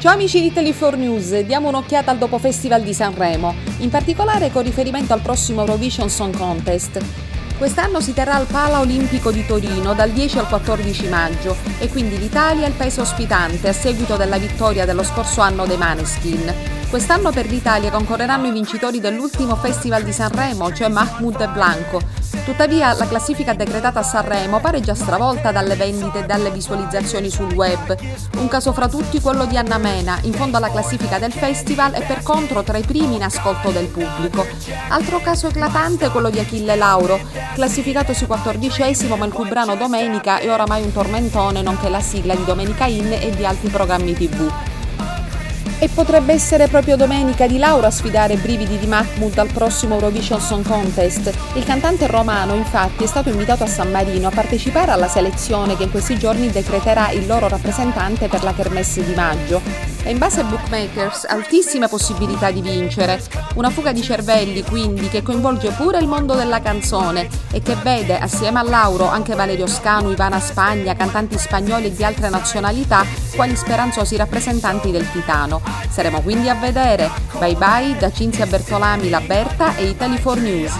Ciao amici di Italy4 News, diamo un'occhiata al dopo festival di Sanremo, in particolare con riferimento al prossimo Eurovision Song Contest. Quest'anno si terrà al Pala Olimpico di Torino dal 10 al 14 maggio e quindi l'Italia è il paese ospitante a seguito della vittoria dello scorso anno dei Maneskin. Quest'anno per l'Italia concorreranno i vincitori dell'ultimo festival di Sanremo, cioè Mahmoud e Blanco, Tuttavia la classifica decretata a Sanremo pare già stravolta dalle vendite e dalle visualizzazioni sul web. Un caso fra tutti quello di Anna Mena, in fondo alla classifica del festival e per contro tra i primi in ascolto del pubblico. Altro caso eclatante è quello di Achille Lauro, classificatosi quattordicesimo ma il cui brano Domenica è oramai un tormentone nonché la sigla di Domenica In e di altri programmi tv. E potrebbe essere proprio Domenica di Laura a sfidare Brividi di Mahmoud al prossimo Eurovision Song Contest. Il cantante romano, infatti, è stato invitato a San Marino a partecipare alla selezione che in questi giorni decreterà il loro rappresentante per la Kermesse di maggio e in base ai bookmakers altissima possibilità di vincere. Una fuga di cervelli quindi che coinvolge pure il mondo della canzone e che vede assieme a Lauro anche Valerio Scanu, Ivana Spagna, cantanti spagnoli e di altre nazionalità quali speranzosi rappresentanti del Titano. Saremo quindi a vedere. Bye bye da Cinzia Bertolami, La Berta e Italy 4 News.